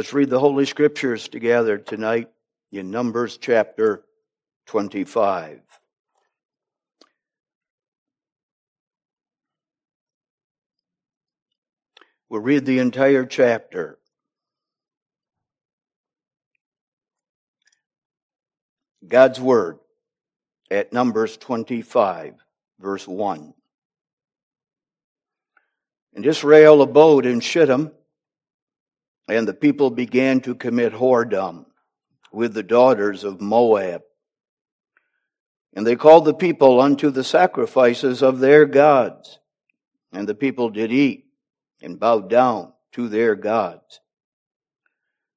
Let's read the Holy Scriptures together tonight in Numbers chapter 25. We'll read the entire chapter. God's Word at Numbers 25, verse 1. And Israel abode in Shittim and the people began to commit whoredom with the daughters of Moab. And they called the people unto the sacrifices of their gods. And the people did eat and bowed down to their gods.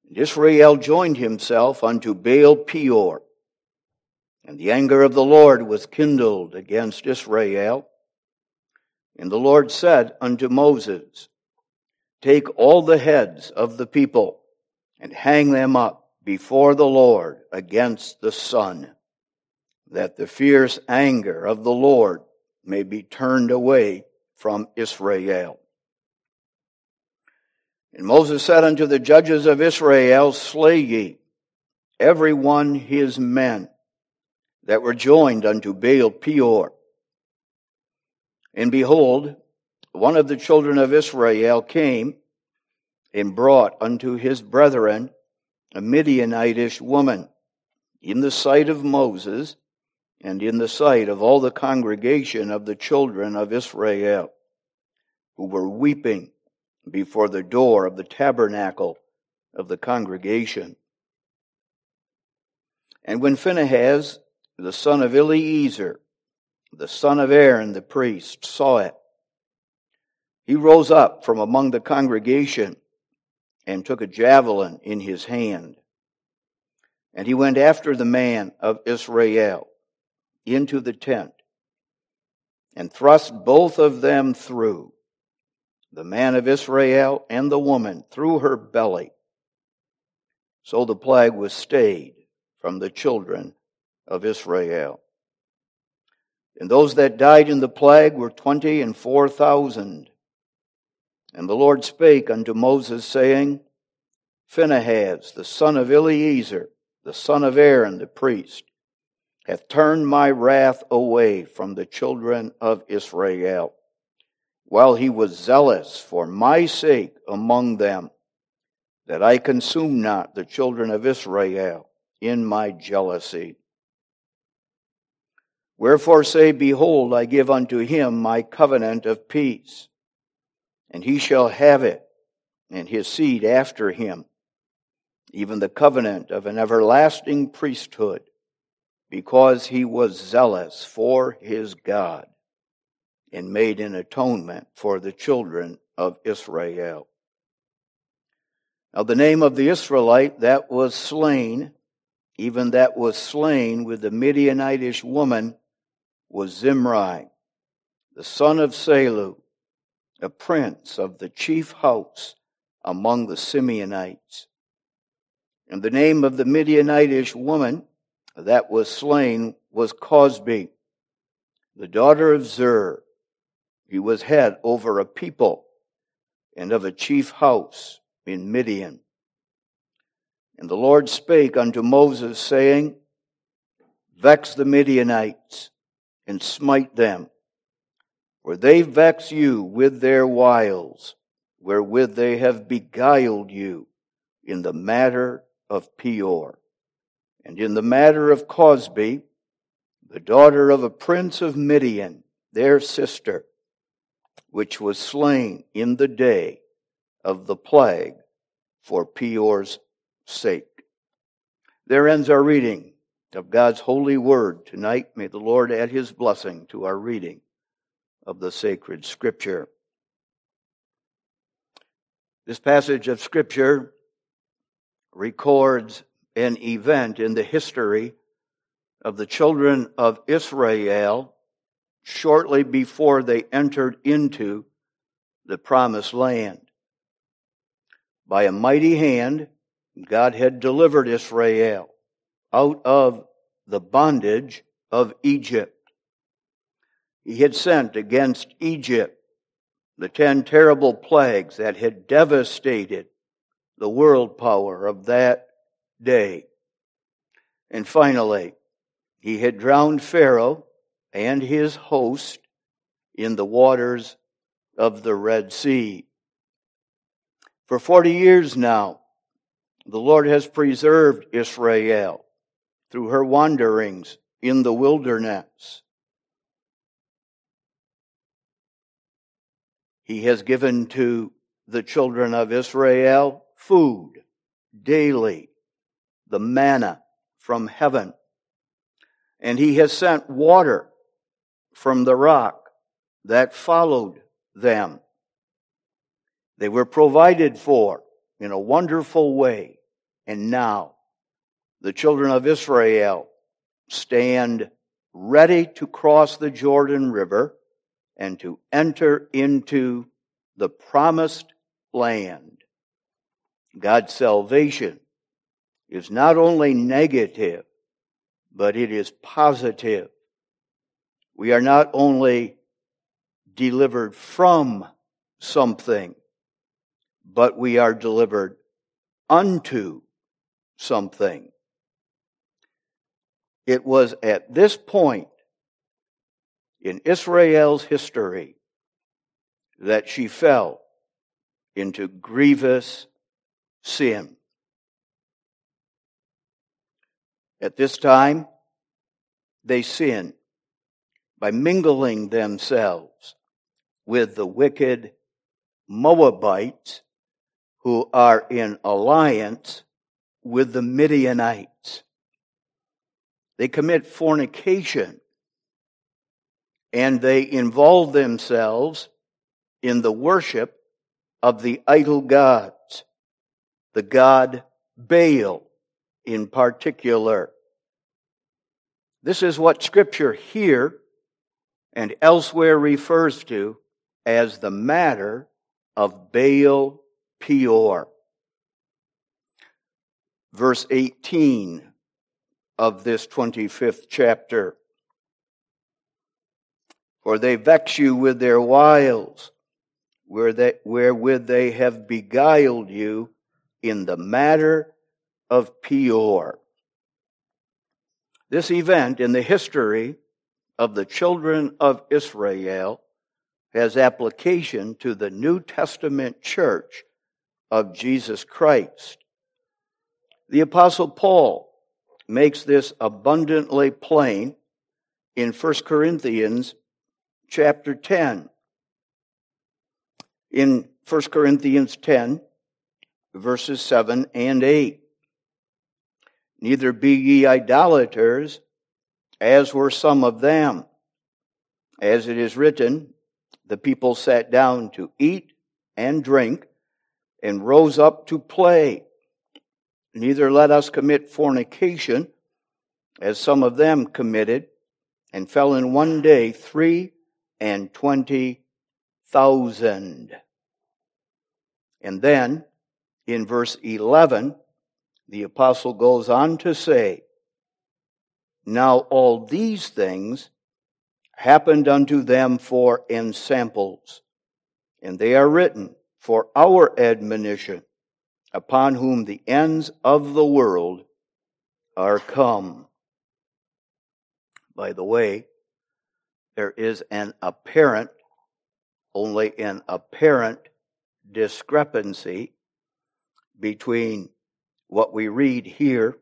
And Israel joined himself unto Baal Peor. And the anger of the Lord was kindled against Israel. And the Lord said unto Moses, Take all the heads of the people and hang them up before the Lord against the sun, that the fierce anger of the Lord may be turned away from Israel. And Moses said unto the judges of Israel, Slay ye every one his men that were joined unto Baal Peor. And behold, one of the children of Israel came and brought unto his brethren a Midianitish woman in the sight of Moses and in the sight of all the congregation of the children of Israel, who were weeping before the door of the tabernacle of the congregation. And when Phinehas, the son of Eleazar, the son of Aaron the priest, saw it, he rose up from among the congregation and took a javelin in his hand. And he went after the man of Israel into the tent and thrust both of them through, the man of Israel and the woman, through her belly. So the plague was stayed from the children of Israel. And those that died in the plague were twenty and four thousand. And the Lord spake unto Moses, saying, Phinehas, the son of Eleazar, the son of Aaron the priest, hath turned my wrath away from the children of Israel, while he was zealous for my sake among them, that I consume not the children of Israel in my jealousy. Wherefore say, Behold, I give unto him my covenant of peace and he shall have it, and his seed after him, even the covenant of an everlasting priesthood, because he was zealous for his God, and made an atonement for the children of Israel. Now, the name of the Israelite that was slain, even that was slain with the Midianitish woman, was Zimri, the son of Salu a prince of the chief house among the Simeonites. And the name of the Midianitish woman that was slain was Cosbi, the daughter of Zur. He was head over a people and of a chief house in Midian. And the Lord spake unto Moses, saying, Vex the Midianites and smite them for they vex you with their wiles, wherewith they have beguiled you in the matter of Peor, and in the matter of Cosbi, the daughter of a prince of Midian, their sister, which was slain in the day of the plague for Peor's sake. There ends our reading of God's holy word tonight. May the Lord add his blessing to our reading of the sacred scripture. This passage of scripture records an event in the history of the children of Israel shortly before they entered into the promised land. By a mighty hand, God had delivered Israel out of the bondage of Egypt he had sent against Egypt the ten terrible plagues that had devastated the world power of that day. And finally, he had drowned Pharaoh and his host in the waters of the Red Sea. For 40 years now, the Lord has preserved Israel through her wanderings in the wilderness. He has given to the children of Israel food daily, the manna from heaven. And he has sent water from the rock that followed them. They were provided for in a wonderful way. And now the children of Israel stand ready to cross the Jordan River and to enter into the promised land. God's salvation is not only negative, but it is positive. We are not only delivered from something, but we are delivered unto something. It was at this point in Israel's history that she fell into grievous sin. At this time, they sin by mingling themselves with the wicked Moabites who are in alliance with the Midianites. They commit fornication and they involve themselves in the worship of the idol gods, the god Baal in particular. This is what Scripture here and elsewhere refers to as the matter of Baal Peor. Verse 18 of this 25th chapter. For they vex you with their wiles, where they, wherewith they have beguiled you in the matter of Peor. This event in the history of the children of Israel has application to the New Testament church of Jesus Christ. The Apostle Paul makes this abundantly plain in 1 Corinthians chapter 10. In 1 Corinthians 10, verses 7 and 8. Neither be ye idolaters, as were some of them. As it is written, the people sat down to eat and drink and rose up to play. Neither let us commit fornication, as some of them committed, and fell in one day three and twenty thousand. And then, in verse 11, the apostle goes on to say, Now all these things happened unto them for ensamples, and they are written for our admonition, upon whom the ends of the world are come. By the way, there is an apparent, only an apparent discrepancy between what we read here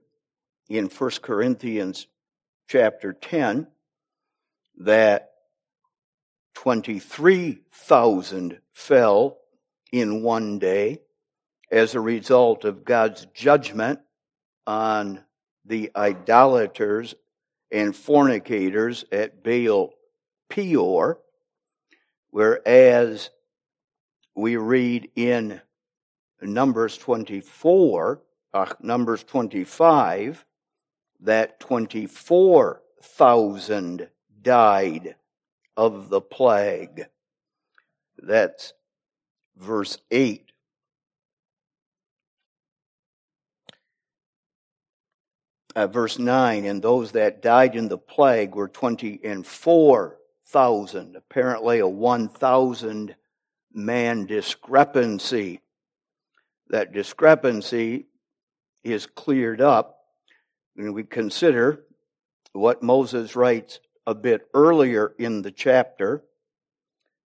in 1 Corinthians chapter 10 that 23,000 fell in one day as a result of God's judgment on the idolaters and fornicators at Baal Peor, whereas we read in Numbers 24, uh, Numbers 25, that 24,000 died of the plague. That's verse 8. Uh, verse 9, and those that died in the plague were 20 and 4,000. Apparently, a 1,000 man discrepancy. that discrepancy is cleared up when we consider what Moses writes a bit earlier in the chapter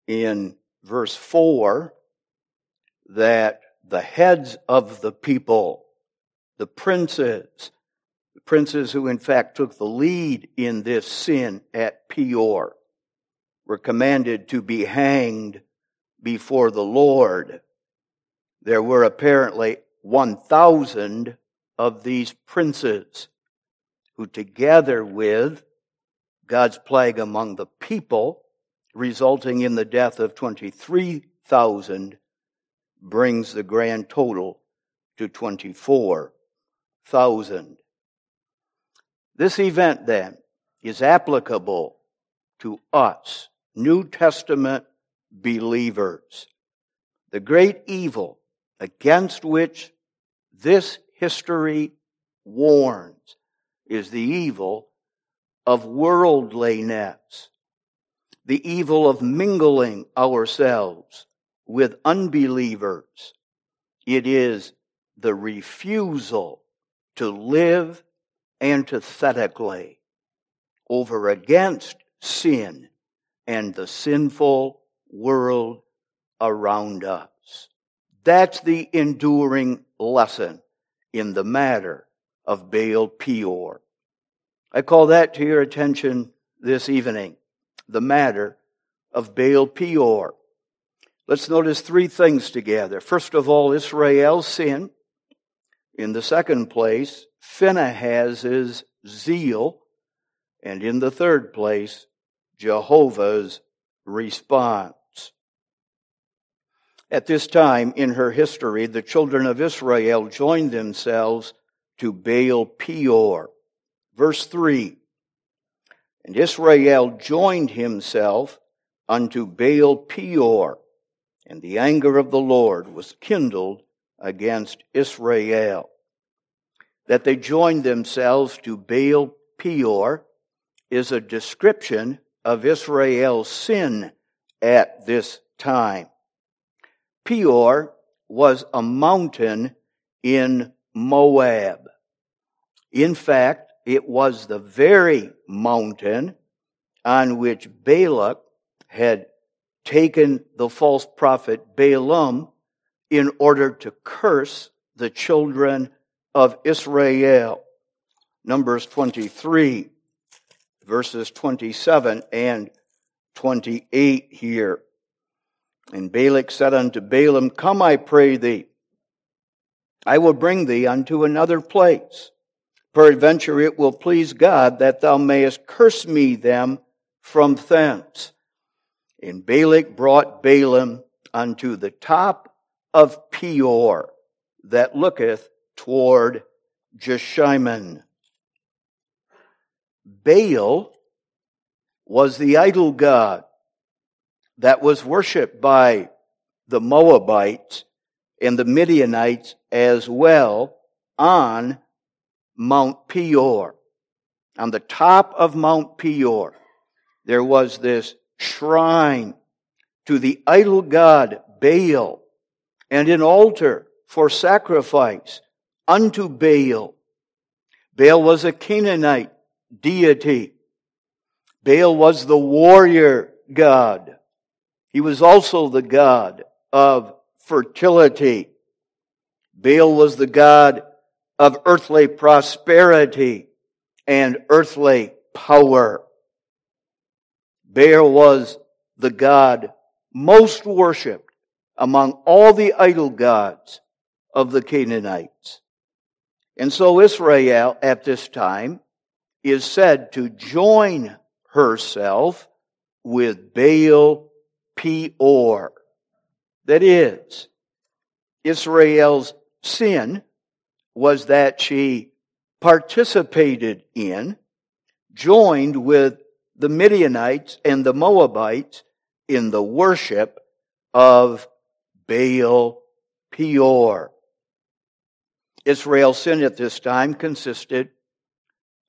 in verse 4 that the heads of the people, the princes, the princes who in fact took the lead in this sin at Peor, were commanded to be hanged before the Lord. There were apparently 1,000 of these princes who, together with God's plague among the people, resulting in the death of 23,000, brings the grand total to 24,000. This event, then, is applicable to us, New Testament believers. The great evil against which this history warns is the evil of worldliness, the evil of mingling ourselves with unbelievers. It is the refusal to live antithetically over against sin and the sinful world around us. That's the enduring lesson in the matter of Baal Peor. I call that to your attention this evening, the matter of Baal Peor. Let's notice three things together. First of all, Israel's sin. In the second place, Phinehas's zeal. And in the third place, Jehovah's response. At this time in her history, the children of Israel joined themselves to Baal Peor. Verse 3 And Israel joined himself unto Baal Peor, and the anger of the Lord was kindled against Israel. That they joined themselves to Baal Peor is a description of Israel's sin at this time. Peor was a mountain in Moab. In fact, it was the very mountain on which Balak had taken the false prophet Balaam in order to curse the children of Israel. Numbers 23, verses 27 and 28 here. And Balak said unto Balaam, Come, I pray thee, I will bring thee unto another place. Peradventure it will please God that thou mayest curse me them from thence. And Balak brought Balaam unto the top of Peor that looketh toward Jeshimon. Baal was the idol god that was worshiped by the Moabites and the Midianites as well on Mount Peor. On the top of Mount Peor, there was this shrine to the idol god Baal and an altar for sacrifice unto Baal. Baal was a Canaanite deity. Baal was the warrior god. He was also the God of fertility. Baal was the God of earthly prosperity and earthly power. Baal was the God most worshiped among all the idol gods of the Canaanites. And so Israel at this time is said to join herself with Baal Peor. That is, Israel's sin was that she participated in, joined with the Midianites and the Moabites in the worship of Baal Peor. Israel's sin at this time consisted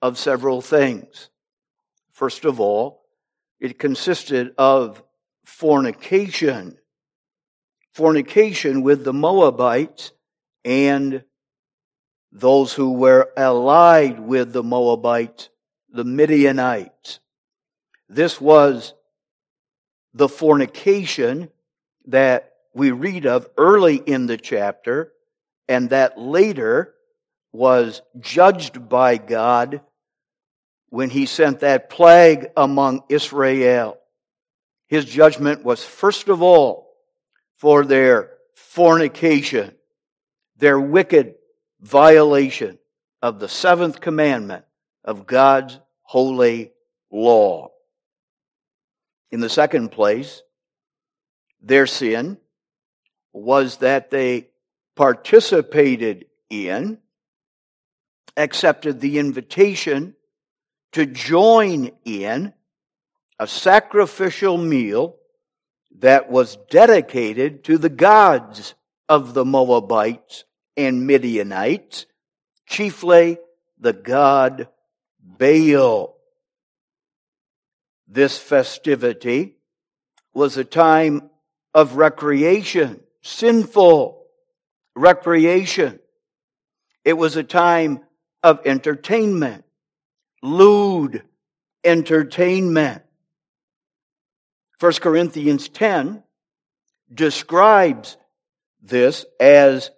of several things. First of all, it consisted of fornication. Fornication with the Moabites and those who were allied with the Moabites, the Midianites. This was the fornication that we read of early in the chapter and that later was judged by God when he sent that plague among Israel. His judgment was first of all for their fornication, their wicked violation of the seventh commandment of God's holy law. In the second place, their sin was that they participated in, accepted the invitation to join in a sacrificial meal that was dedicated to the gods of the Moabites and Midianites, chiefly the god Baal. This festivity was a time of recreation, sinful recreation. It was a time of entertainment, lewd entertainment. 1 Corinthians 10 describes this as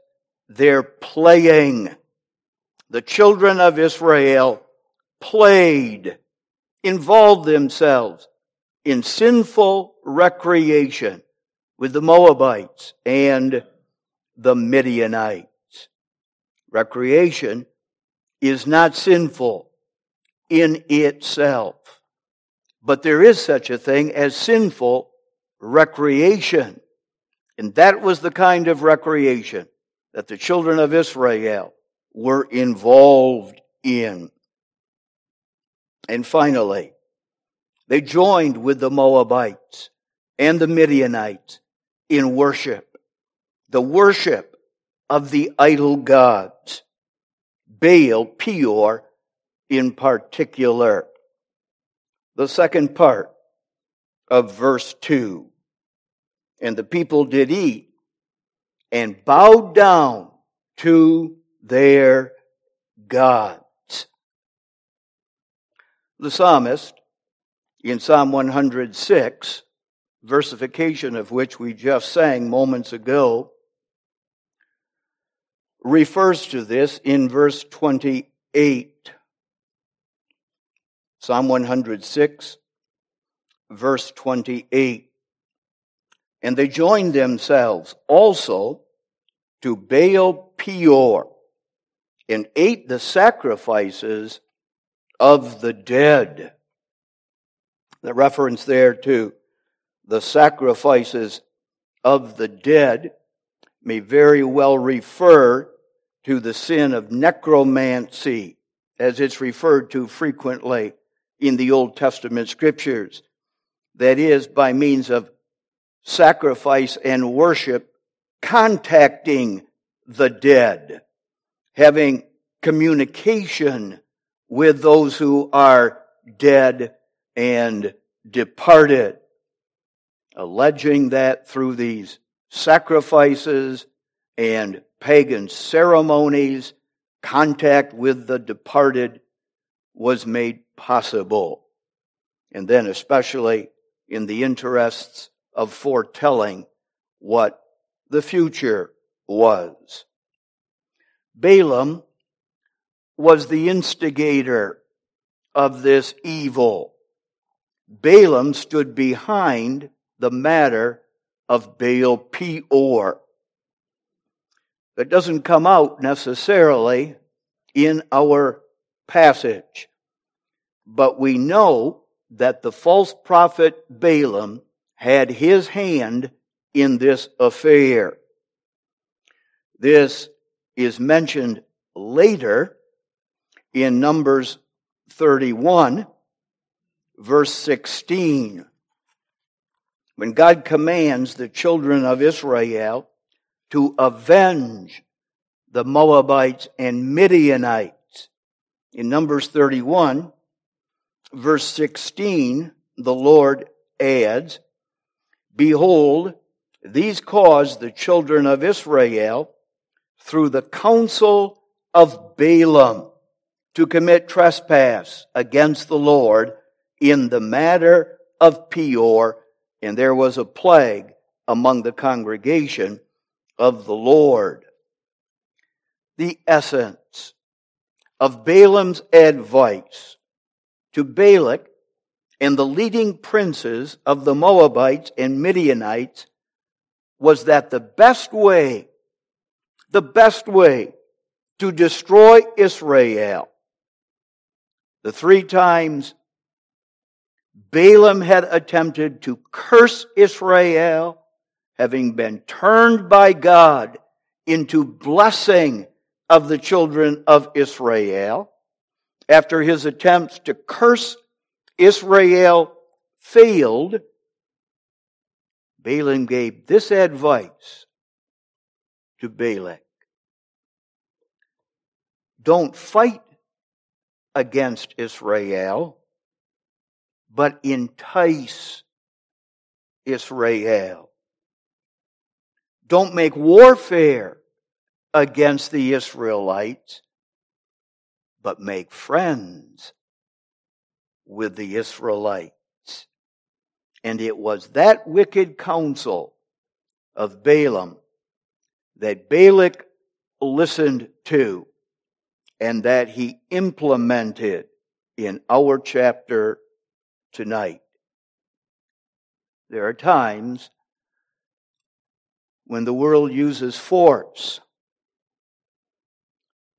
their playing. The children of Israel played, involved themselves in sinful recreation with the Moabites and the Midianites. Recreation is not sinful in itself, but there is such a thing as sinful recreation. And that was the kind of recreation that the children of Israel were involved in. And finally, they joined with the Moabites and the Midianites in worship. The worship of the idol gods. Baal, Peor in particular. The second part of verse 2. And the people did eat and bowed down to their gods. The psalmist in Psalm 106, versification of which we just sang moments ago, refers to this in verse 28. Psalm 106, verse 28. And they joined themselves also to Baal Peor and ate the sacrifices of the dead. The reference there to the sacrifices of the dead may very well refer to the sin of necromancy, as it's referred to frequently in the Old Testament scriptures. That is, by means of sacrifice and worship, contacting the dead, having communication with those who are dead and departed, alleging that through these sacrifices and pagan ceremonies, contact with the departed was made possible. And then, especially in the interests of foretelling what the future was. Balaam was the instigator of this evil. Balaam stood behind the matter of Baal Peor. That doesn't come out necessarily in our passage. But we know that the false prophet Balaam had his hand in this affair. This is mentioned later in Numbers 31, verse 16, when God commands the children of Israel to avenge the Moabites and Midianites. In Numbers 31, verse 16, the Lord adds, Behold, these caused the children of Israel through the counsel of Balaam to commit trespass against the Lord in the matter of Peor, and there was a plague among the congregation of the Lord. The essence of Balaam's advice to Balak and the leading princes of the Moabites and Midianites was that the best way, the best way to destroy Israel, the three times Balaam had attempted to curse Israel, having been turned by God into blessing of the children of Israel. After his attempts to curse Israel failed, Balaam gave this advice to Balak. Don't fight against Israel, but entice Israel. Don't make warfare against the Israelites, but make friends with the Israelites. And it was that wicked counsel of Balaam that Balak listened to and that he implemented in our chapter tonight. There are times when the world uses force,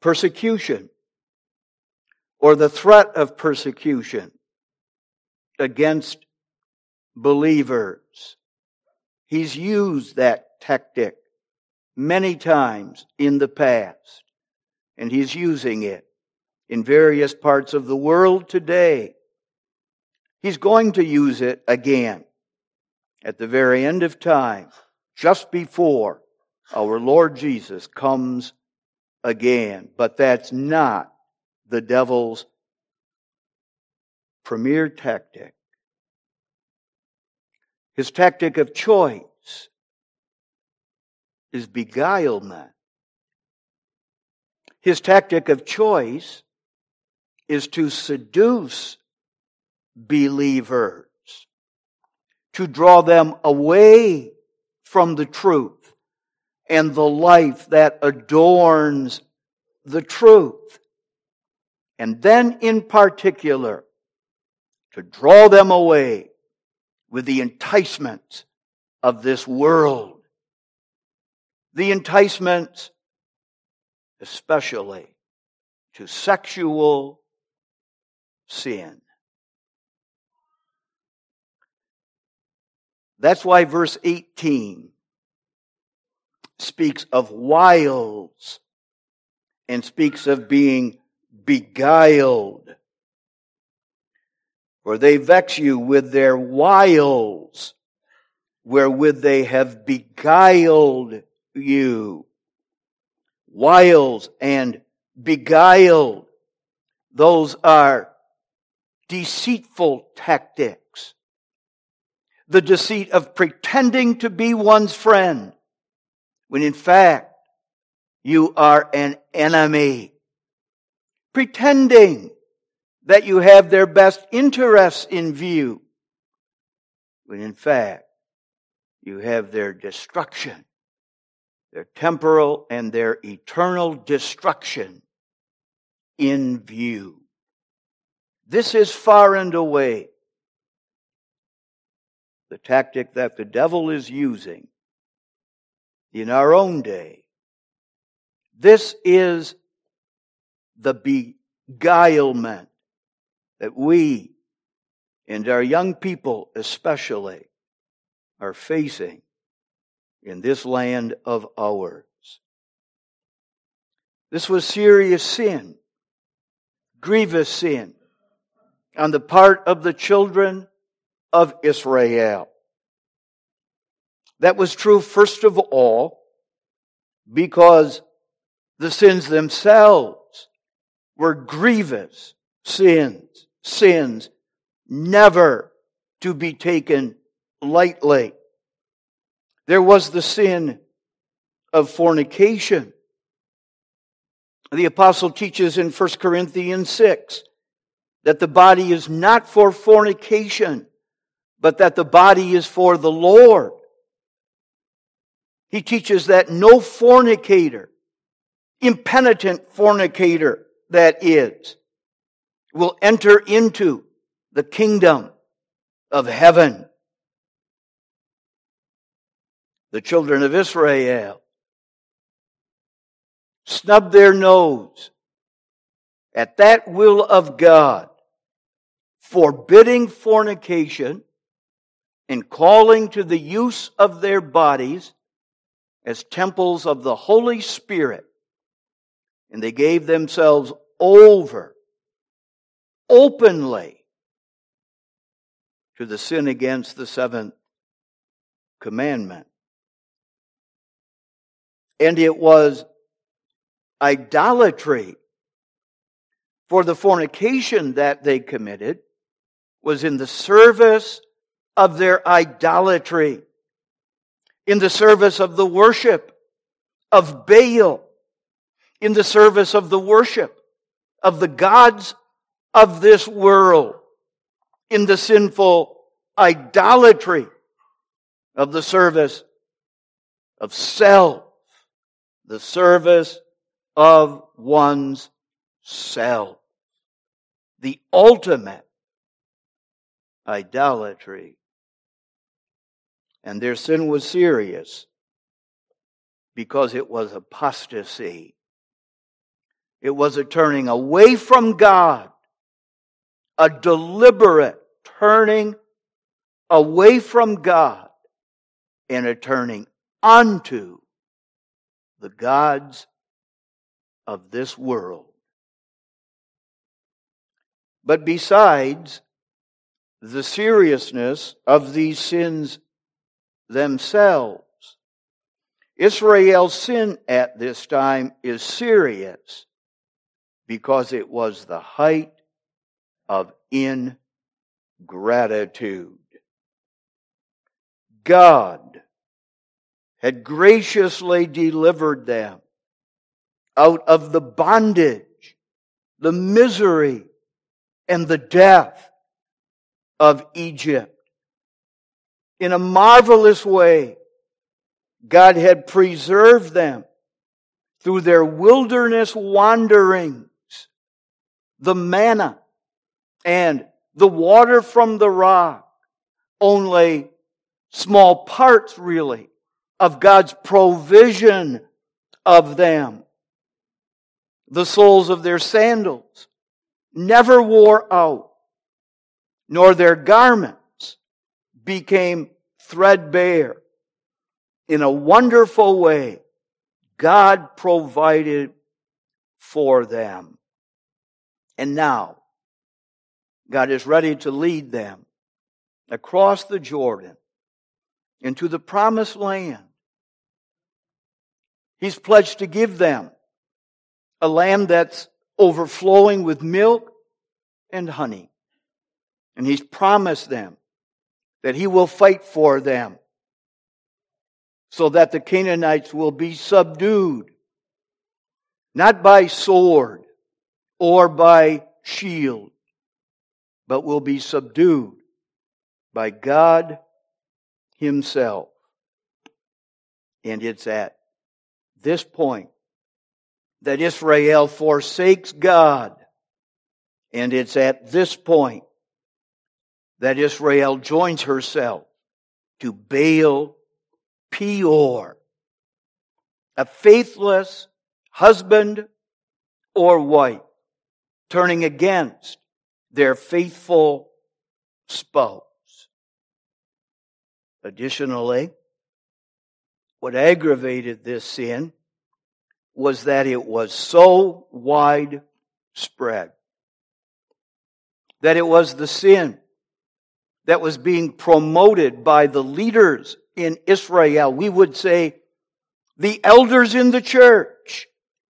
persecution, or the threat of persecution against believers. He's used that tactic many times in the past, and he's using it in various parts of the world today. He's going to use it again at the very end of time, just before our Lord Jesus comes again. But that's not the devil's premier tactic. His tactic of choice is beguilement. His tactic of choice is to seduce believers, to draw them away from the truth and the life that adorns the truth. And then in particular, to draw them away with the enticements of this world. The enticements, especially to sexual sin. That's why verse 18 speaks of wiles and speaks of being beguiled for they vex you with their wiles, wherewith they have beguiled you. Wiles and beguiled, those are deceitful tactics. The deceit of pretending to be one's friend, when in fact you are an enemy. Pretending that you have their best interests in view, when in fact you have their destruction, their temporal and their eternal destruction in view. This is far and away the tactic that the devil is using in our own day. This is the beguilement that we and our young people especially are facing in this land of ours. This was serious sin, grievous sin on the part of the children of Israel. That was true, first of all, because the sins themselves were grievous sins sins never to be taken lightly. There was the sin of fornication, The apostle teaches in 1 Corinthians 6 that the body is not for fornication, but that the body is for the Lord. He teaches that no fornicator, impenitent fornicator that is, will enter into the kingdom of heaven. The children of Israel snubbed their nose at that will of God, forbidding fornication and calling to the use of their bodies as temples of the Holy Spirit. And they gave themselves over openly to the sin against the seventh commandment. And it was idolatry. For the fornication that they committed was in the service of their idolatry, in the service of the worship of Baal, in the service of the worship of the gods of this world, in the sinful idolatry of the service of self, the service of one's self. The ultimate idolatry. And their sin was serious because it was apostasy. It was a turning away from God, a deliberate turning away from God, and a turning unto the gods of this world. But besides the seriousness of these sins themselves, Israel's sin at this time is serious because it was the height of ingratitude. God had graciously delivered them out of the bondage, the misery, and the death of Egypt. In a marvelous way, God had preserved them through their wilderness wanderings, the manna and the water from the rock, only small parts really of God's provision of them. The soles of their sandals never wore out, nor their garments became threadbare. In a wonderful way, God provided for them. And now, God is ready to lead them across the Jordan into the promised land. He's pledged to give them a land that's overflowing with milk and honey. And he's promised them that he will fight for them so that the Canaanites will be subdued, not by sword or by shield, but will be subdued by God Himself. And it's at this point that Israel forsakes God. And it's at this point that Israel joins herself to Baal Peor, a faithless husband or wife turning against their faithful spouse. Additionally, what aggravated this sin was that it was so widespread. That it was the sin that was being promoted by the leaders in Israel. We would say the elders in the church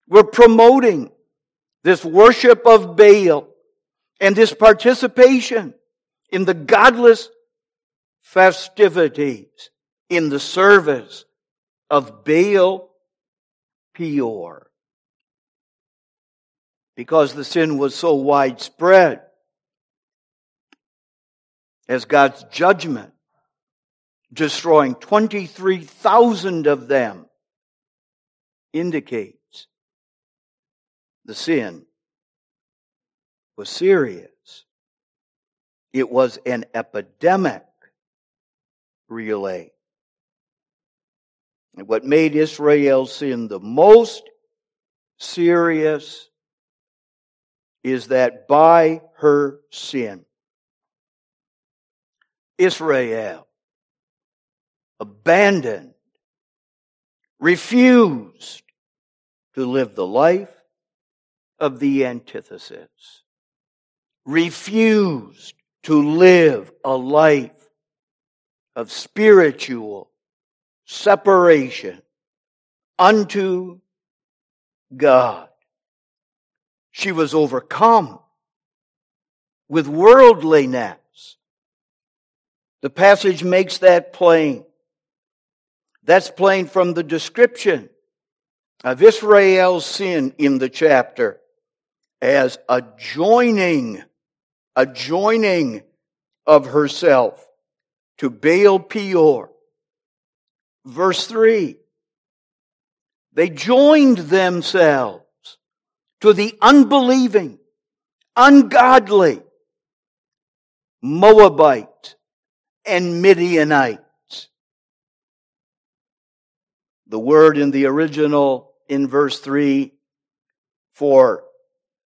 were promoting this worship of Baal and this participation in the godless festivities in the service of Baal Peor. because the sin was so widespread as God's judgment, destroying 23,000 of them, indicates the sin was serious. It was an epidemic relay. And what made Israel's sin the most serious is that by her sin, Israel abandoned, refused to live the life of the antithesis, refused to live a life of spiritual separation unto God. She was overcome with worldliness. The passage makes that plain. That's plain from the description of Israel's sin in the chapter as a joining, a joining of herself to Baal Peor. Verse 3. They joined themselves to the unbelieving, ungodly Moabite and Midianites. The word in the original in verse 3 for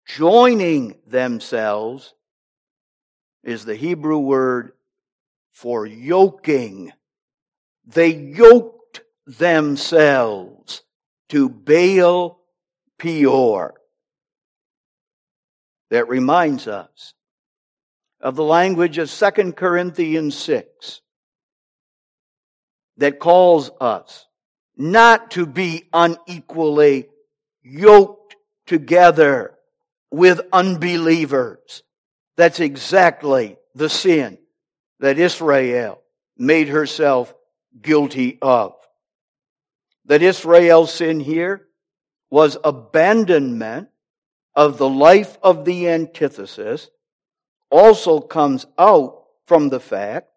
joining themselves is the Hebrew word for yoking. They yoked themselves to Baal Peor. That reminds us of the language of 2 Corinthians 6 that calls us not to be unequally yoked together with unbelievers. That's exactly the sin that Israel made herself guilty of. That Israel's sin here was abandonment of the life of the antithesis also comes out from the fact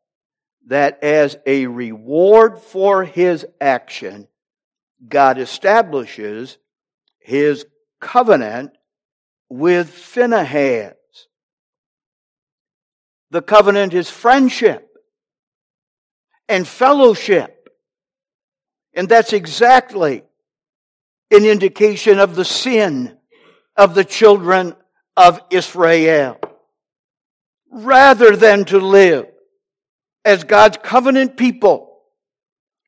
that as a reward for his action, God establishes his covenant with Phinehas. The covenant is friendship and fellowship. And that's exactly an indication of the sin of the children of Israel. Rather than to live as God's covenant people,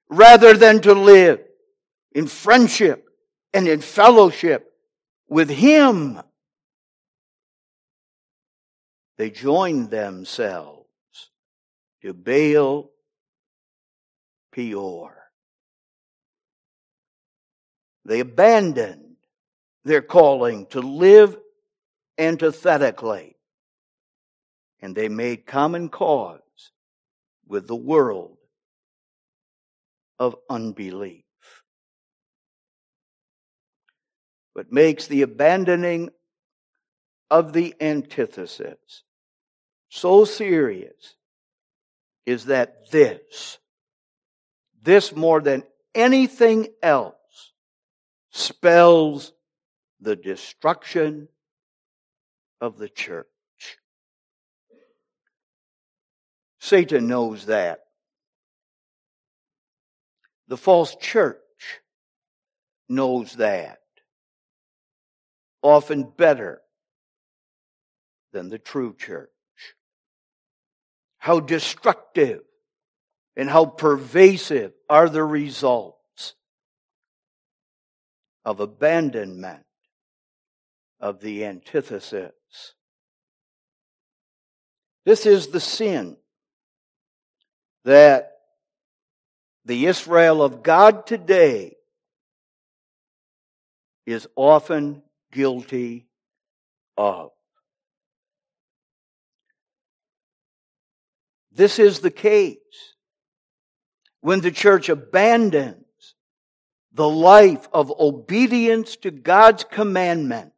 rather than to live in friendship and in fellowship with Him, they joined themselves to Baal Peor. They abandoned their calling to live antithetically, and they made common cause with the world of unbelief. What makes the abandoning of the antithesis so serious is that this, this more than anything else, spells the destruction of the church. Satan knows that. The false church knows that. Often better than the true church. How destructive and how pervasive are the results of abandonment of the antithesis. This is the sin that the Israel of God today is often guilty of. This is the case when the church abandons the life of obedience to God's commandments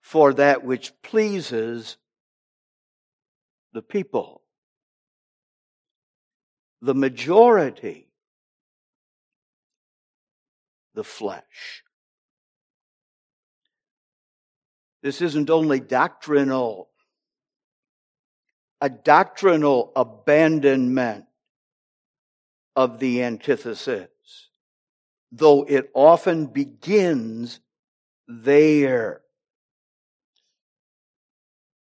for that which pleases the people. The majority, the flesh. This isn't only doctrinal, a doctrinal abandonment of the antithesis, though it often begins there.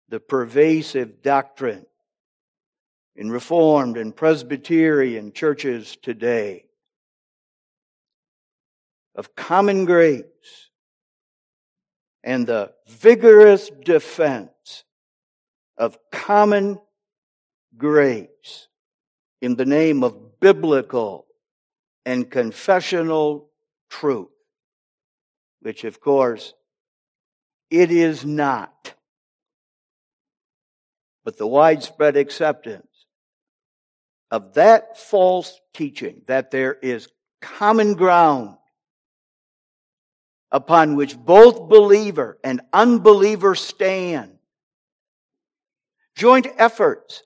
The pervasive doctrine in Reformed and Presbyterian churches today of common grace and the vigorous defense of common grace in the name of biblical and confessional truth, which of course it is not. But the widespread acceptance of that false teaching that there is common ground upon which both believer and unbeliever stand. Joint efforts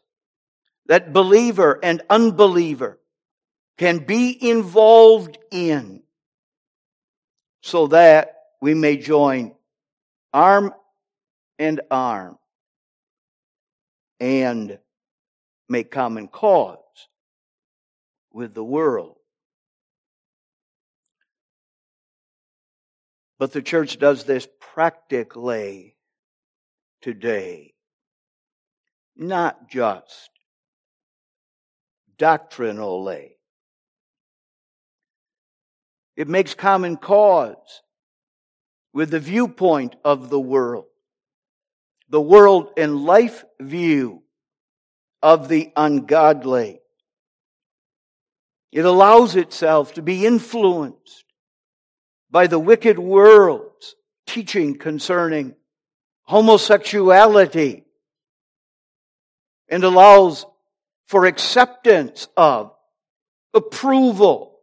that believer and unbeliever can be involved in so that we may join arm and arm and make common cause with the world. But the church does this practically today, not just doctrinally. It makes common cause with the viewpoint of the world, the world and life view of the ungodly. It allows itself to be influenced by the wicked world's teaching concerning homosexuality and allows for acceptance of, approval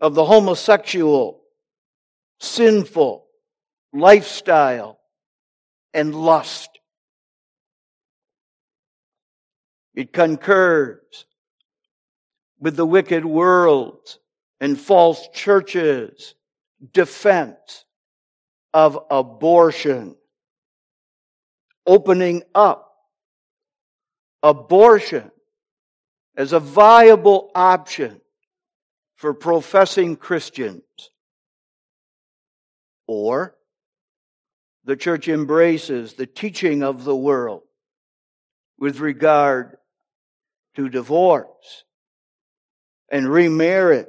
of the homosexual, sinful lifestyle and lust. It concurs with the wicked world and false churches defense of abortion, opening up abortion as a viable option for professing Christians. Or the church embraces the teaching of the world with regard to divorce and remarriage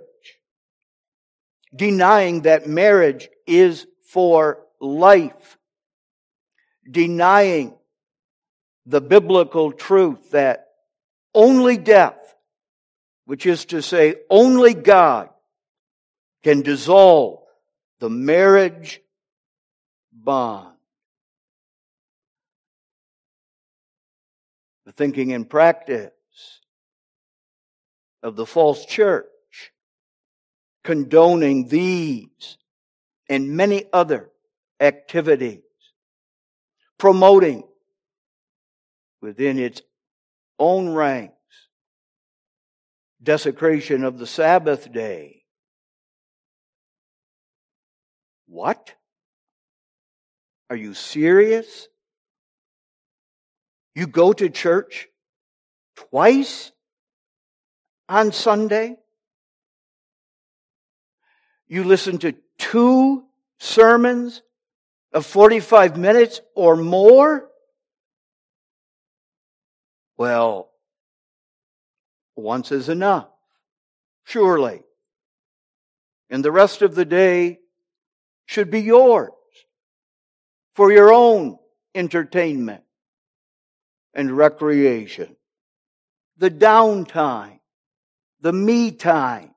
denying that marriage is for life, denying the biblical truth that only death, which is to say, only God, can dissolve the marriage bond. The thinking and practice of the false church condoning these and many other activities, promoting within its own ranks desecration of the Sabbath day. What? Are you serious? You go to church twice on Sunday? you listen to two sermons of 45 minutes or more? Well, once is enough, surely. And the rest of the day should be yours for your own entertainment and recreation. The downtime, the me time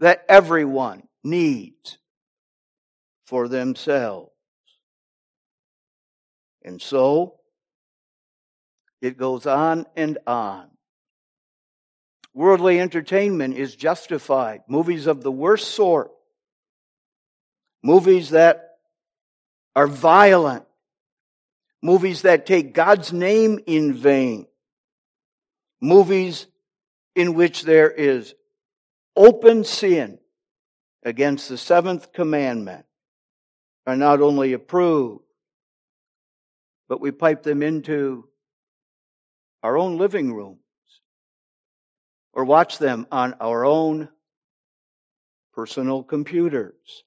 that everyone needs for themselves. And so it goes on and on. Worldly entertainment is justified. Movies of the worst sort. Movies that are violent movies that take God's name in vain, movies in which there is open sin against the seventh commandment are not only approved, but we pipe them into our own living rooms or watch them on our own personal computers.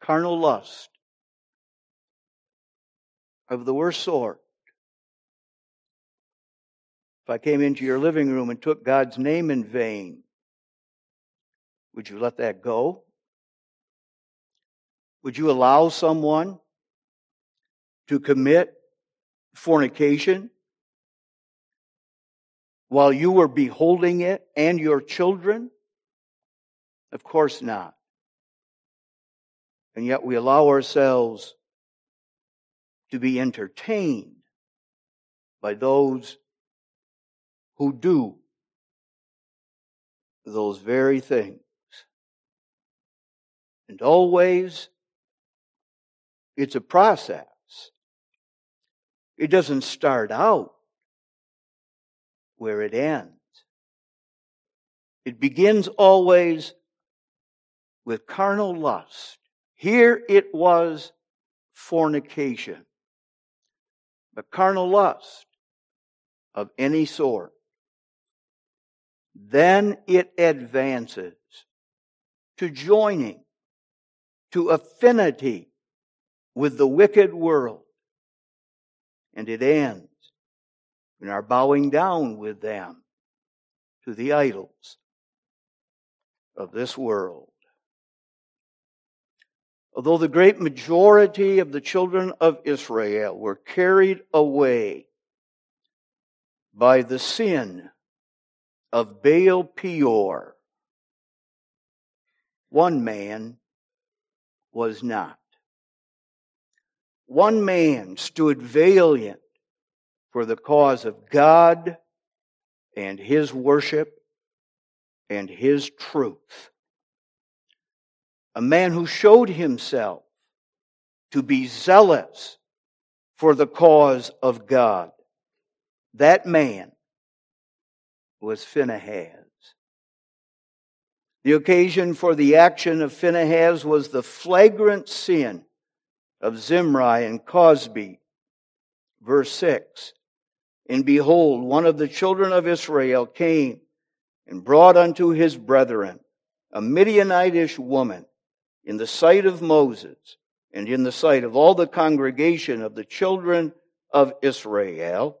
Carnal lust of the worst sort. If I came into your living room and took God's name in vain, would you let that go? Would you allow someone to commit fornication while you were beholding it and your children? Of course not. And yet we allow ourselves to be entertained by those who do those very things. And always, it's a process. It doesn't start out where it ends. It begins always with carnal lust. Here it was fornication. But carnal lust of any sort. Then it advances to joining, to affinity with the wicked world. And it ends in our bowing down with them to the idols of this world. Although the great majority of the children of Israel were carried away by the sin of Baal Peor, one man was not. One man stood valiant for the cause of God and his worship and his truth a man who showed himself to be zealous for the cause of God. That man was Phinehas. The occasion for the action of Phinehas was the flagrant sin of Zimri and Cosbi. Verse 6 And behold, one of the children of Israel came and brought unto his brethren a Midianitish woman in the sight of Moses and in the sight of all the congregation of the children of Israel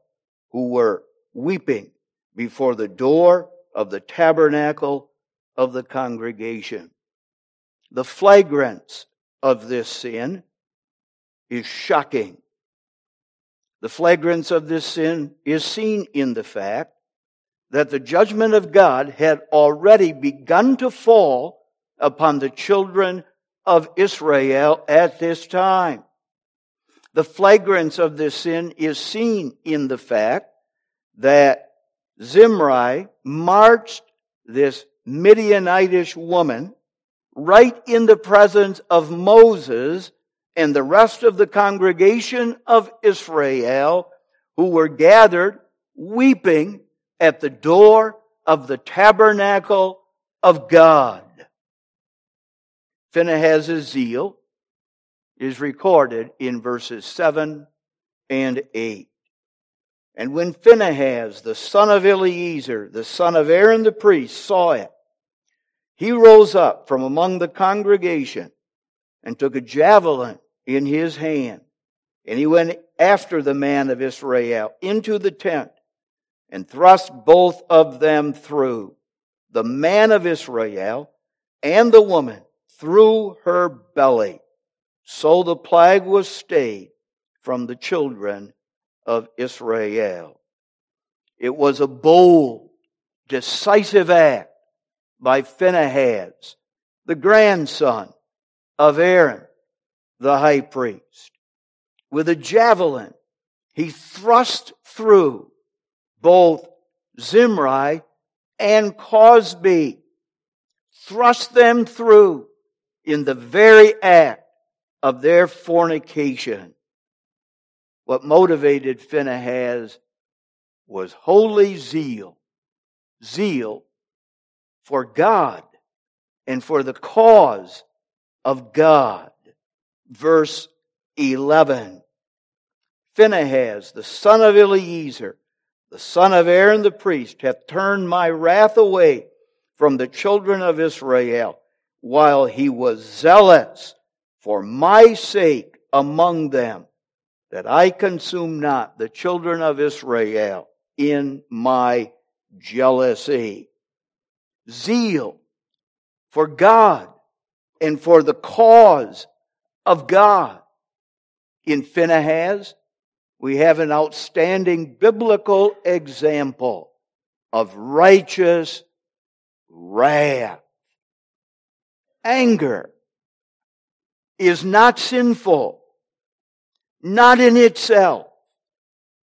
who were weeping before the door of the tabernacle of the congregation. The flagrance of this sin is shocking. The flagrance of this sin is seen in the fact that the judgment of God had already begun to fall upon the children of Israel at this time. The flagrance of this sin is seen in the fact that Zimri marched this Midianitish woman right in the presence of Moses and the rest of the congregation of Israel who were gathered weeping at the door of the tabernacle of God. Phinehas' zeal is recorded in verses 7 and 8. And when Phinehas, the son of Eleazar, the son of Aaron the priest, saw it, he rose up from among the congregation and took a javelin in his hand. And he went after the man of Israel into the tent and thrust both of them through, the man of Israel and the woman through her belly. So the plague was stayed from the children of Israel. It was a bold, decisive act by Phinehas, the grandson of Aaron, the high priest. With a javelin, he thrust through both Zimri and Cosbi, thrust them through in the very act of their fornication, what motivated Phinehas was holy zeal. Zeal for God and for the cause of God. Verse 11. Phinehas, the son of Eleazar, the son of Aaron the priest, hath turned my wrath away from the children of Israel, while he was zealous for my sake among them, that I consume not the children of Israel in my jealousy. Zeal for God and for the cause of God. In Phinehas, we have an outstanding biblical example of righteous wrath. Anger is not sinful, not in itself,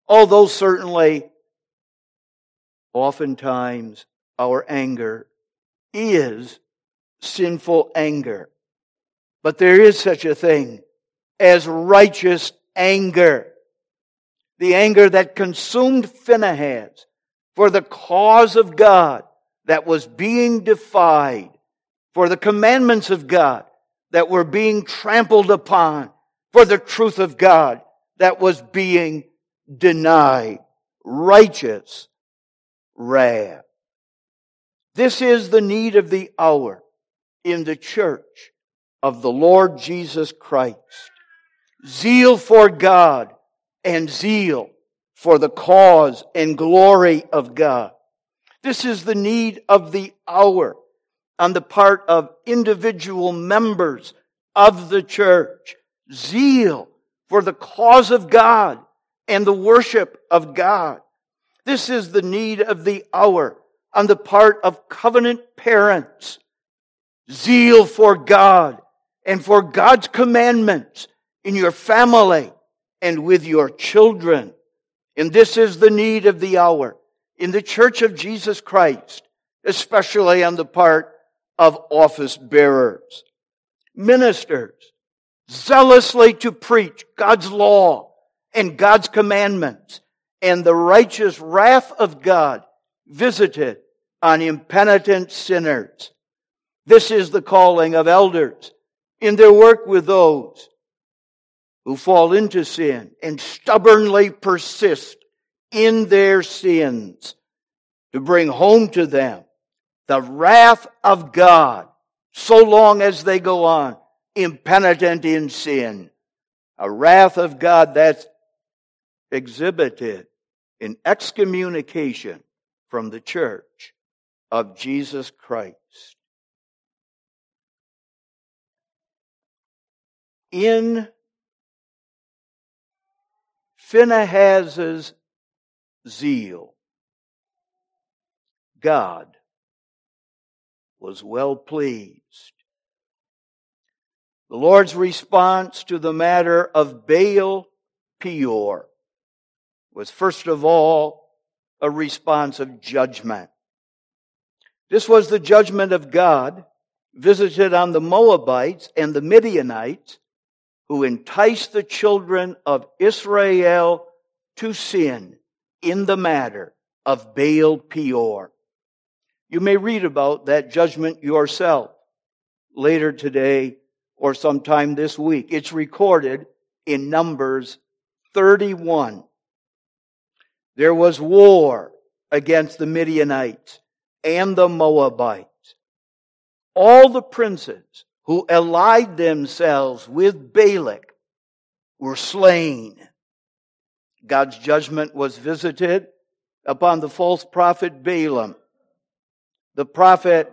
although certainly oftentimes our anger is sinful anger. But there is such a thing as righteous anger. The anger that consumed Phinehas for the cause of God that was being defied, for the commandments of God that were being trampled upon, for the truth of God that was being denied. Righteous wrath. This is the need of the hour in the church of the Lord Jesus Christ. Zeal for God and zeal for the cause and glory of God. This is the need of the hour on the part of individual members of the church. Zeal for the cause of God and the worship of God. This is the need of the hour on the part of covenant parents zeal for God and for God's commandments in your family and with your children. And this is the need of the hour in the church of Jesus Christ, especially on the part of office bearers. Ministers, zealously to preach God's law and God's commandments. And the righteous wrath of God visited on impenitent sinners. This is the calling of elders in their work with those who fall into sin and stubbornly persist in their sins to bring home to them the wrath of God so long as they go on impenitent in sin. A wrath of God that's exhibited in excommunication from the church of Jesus Christ. in Phinehas's zeal, God was well pleased. The Lord's response to the matter of Baal Peor was first of all a response of judgment. This was the judgment of God visited on the Moabites and the Midianites who enticed the children of Israel to sin in the matter of Baal Peor. You may read about that judgment yourself later today or sometime this week. It's recorded in Numbers 31. There was war against the Midianites and the Moabites. All the princes who allied themselves with Balak were slain. God's judgment was visited upon the false prophet Balaam. The prophet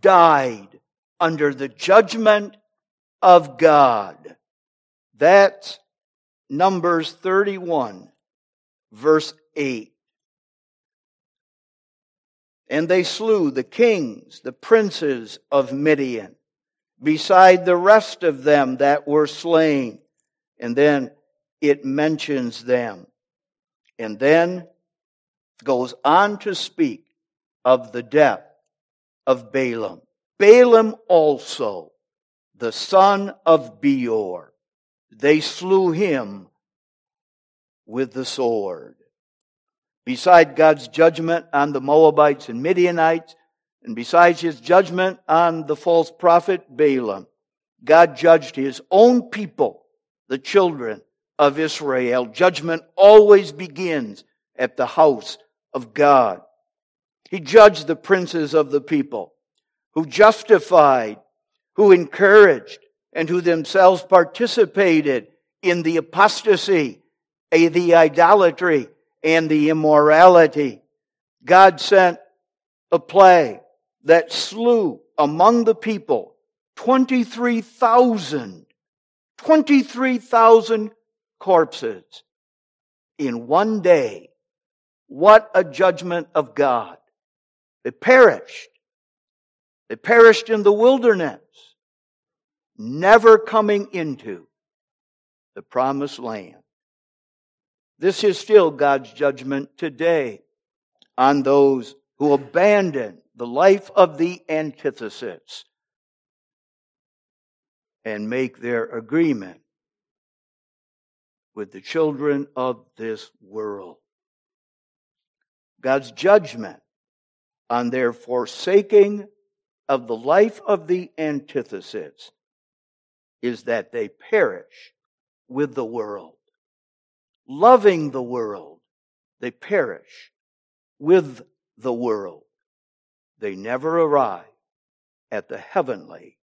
died under the judgment of God. That's Numbers 31, verse 8. And they slew the kings, the princes of Midian beside the rest of them that were slain. And then it mentions them. And then goes on to speak of the death of Balaam. Balaam also the son of Beor. They slew him with the sword. Beside God's judgment on the Moabites and Midianites, and besides his judgment on the false prophet Balaam, God judged his own people, the children of Israel. Judgment always begins at the house of God. He judged the princes of the people who justified, who encouraged, and who themselves participated in the apostasy, eh, the idolatry, and the immorality. God sent a plague that slew among the people 23,000, 23,000 corpses in one day. What a judgment of God. They perished. They perished in the wilderness, never coming into the promised land. This is still God's judgment today on those who abandon the life of the antithesis and make their agreement with the children of this world. God's judgment on their forsaking of the life of the antithesis is that they perish with the world. Loving the world, they perish with the world. They never arrive at the heavenly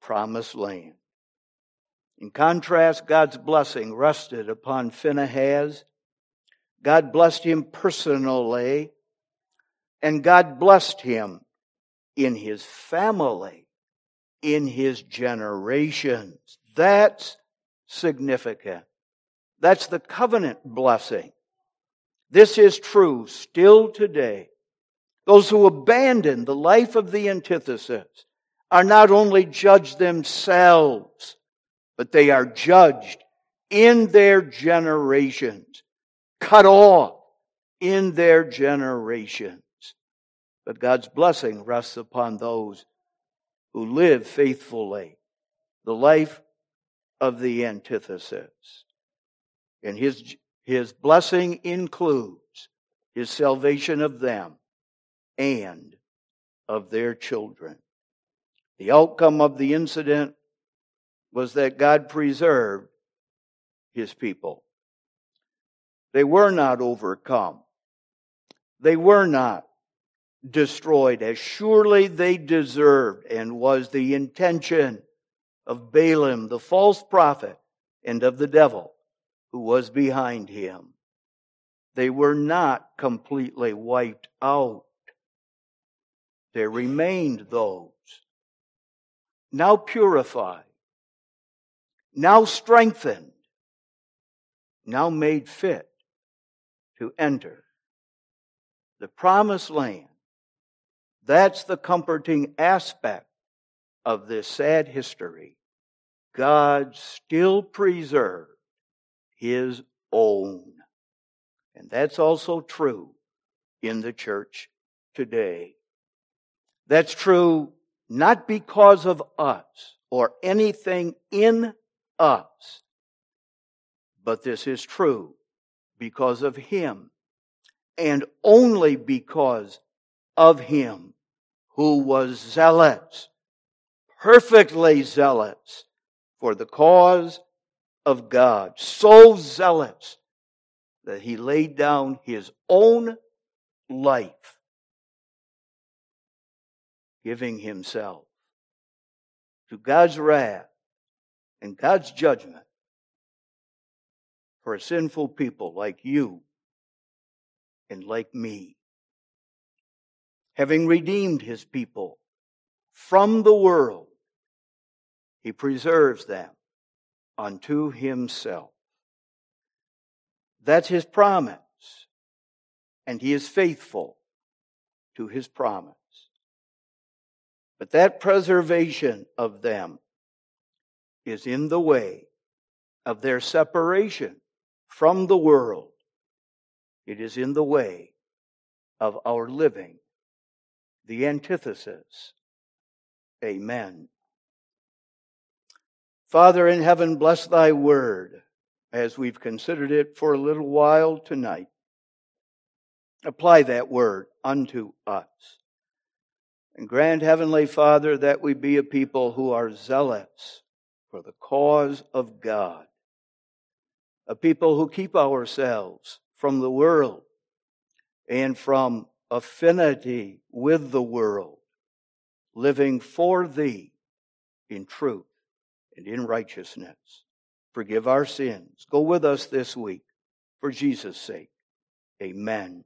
promised land. In contrast, God's blessing rested upon Phinehas. God blessed him personally, and God blessed him in his family, in his generations. That's significant. That's the covenant blessing. This is true still today. Those who abandon the life of the antithesis are not only judged themselves, but they are judged in their generations, cut off in their generations. But God's blessing rests upon those who live faithfully the life of the antithesis. And his, his blessing includes his salvation of them and of their children. The outcome of the incident was that God preserved his people. They were not overcome. They were not destroyed as surely they deserved and was the intention of Balaam, the false prophet, and of the devil who was behind him. They were not completely wiped out. There remained those now purified, now strengthened, now made fit to enter the promised land. That's the comforting aspect of this sad history. God still preserved his own. And that's also true in the church today. That's true not because of us or anything in us, but this is true because of Him and only because of Him who was zealous, perfectly zealous for the cause of God, so zealous that He laid down His own life giving himself to God's wrath and God's judgment for a sinful people like you and like me. Having redeemed his people from the world, he preserves them unto himself. That's his promise, and he is faithful to his promise. But that preservation of them is in the way of their separation from the world. It is in the way of our living the antithesis. Amen. Father in heaven, bless thy word as we've considered it for a little while tonight. Apply that word unto us. And grant, Heavenly Father, that we be a people who are zealous for the cause of God. A people who keep ourselves from the world and from affinity with the world, living for Thee in truth and in righteousness. Forgive our sins. Go with us this week for Jesus' sake. Amen.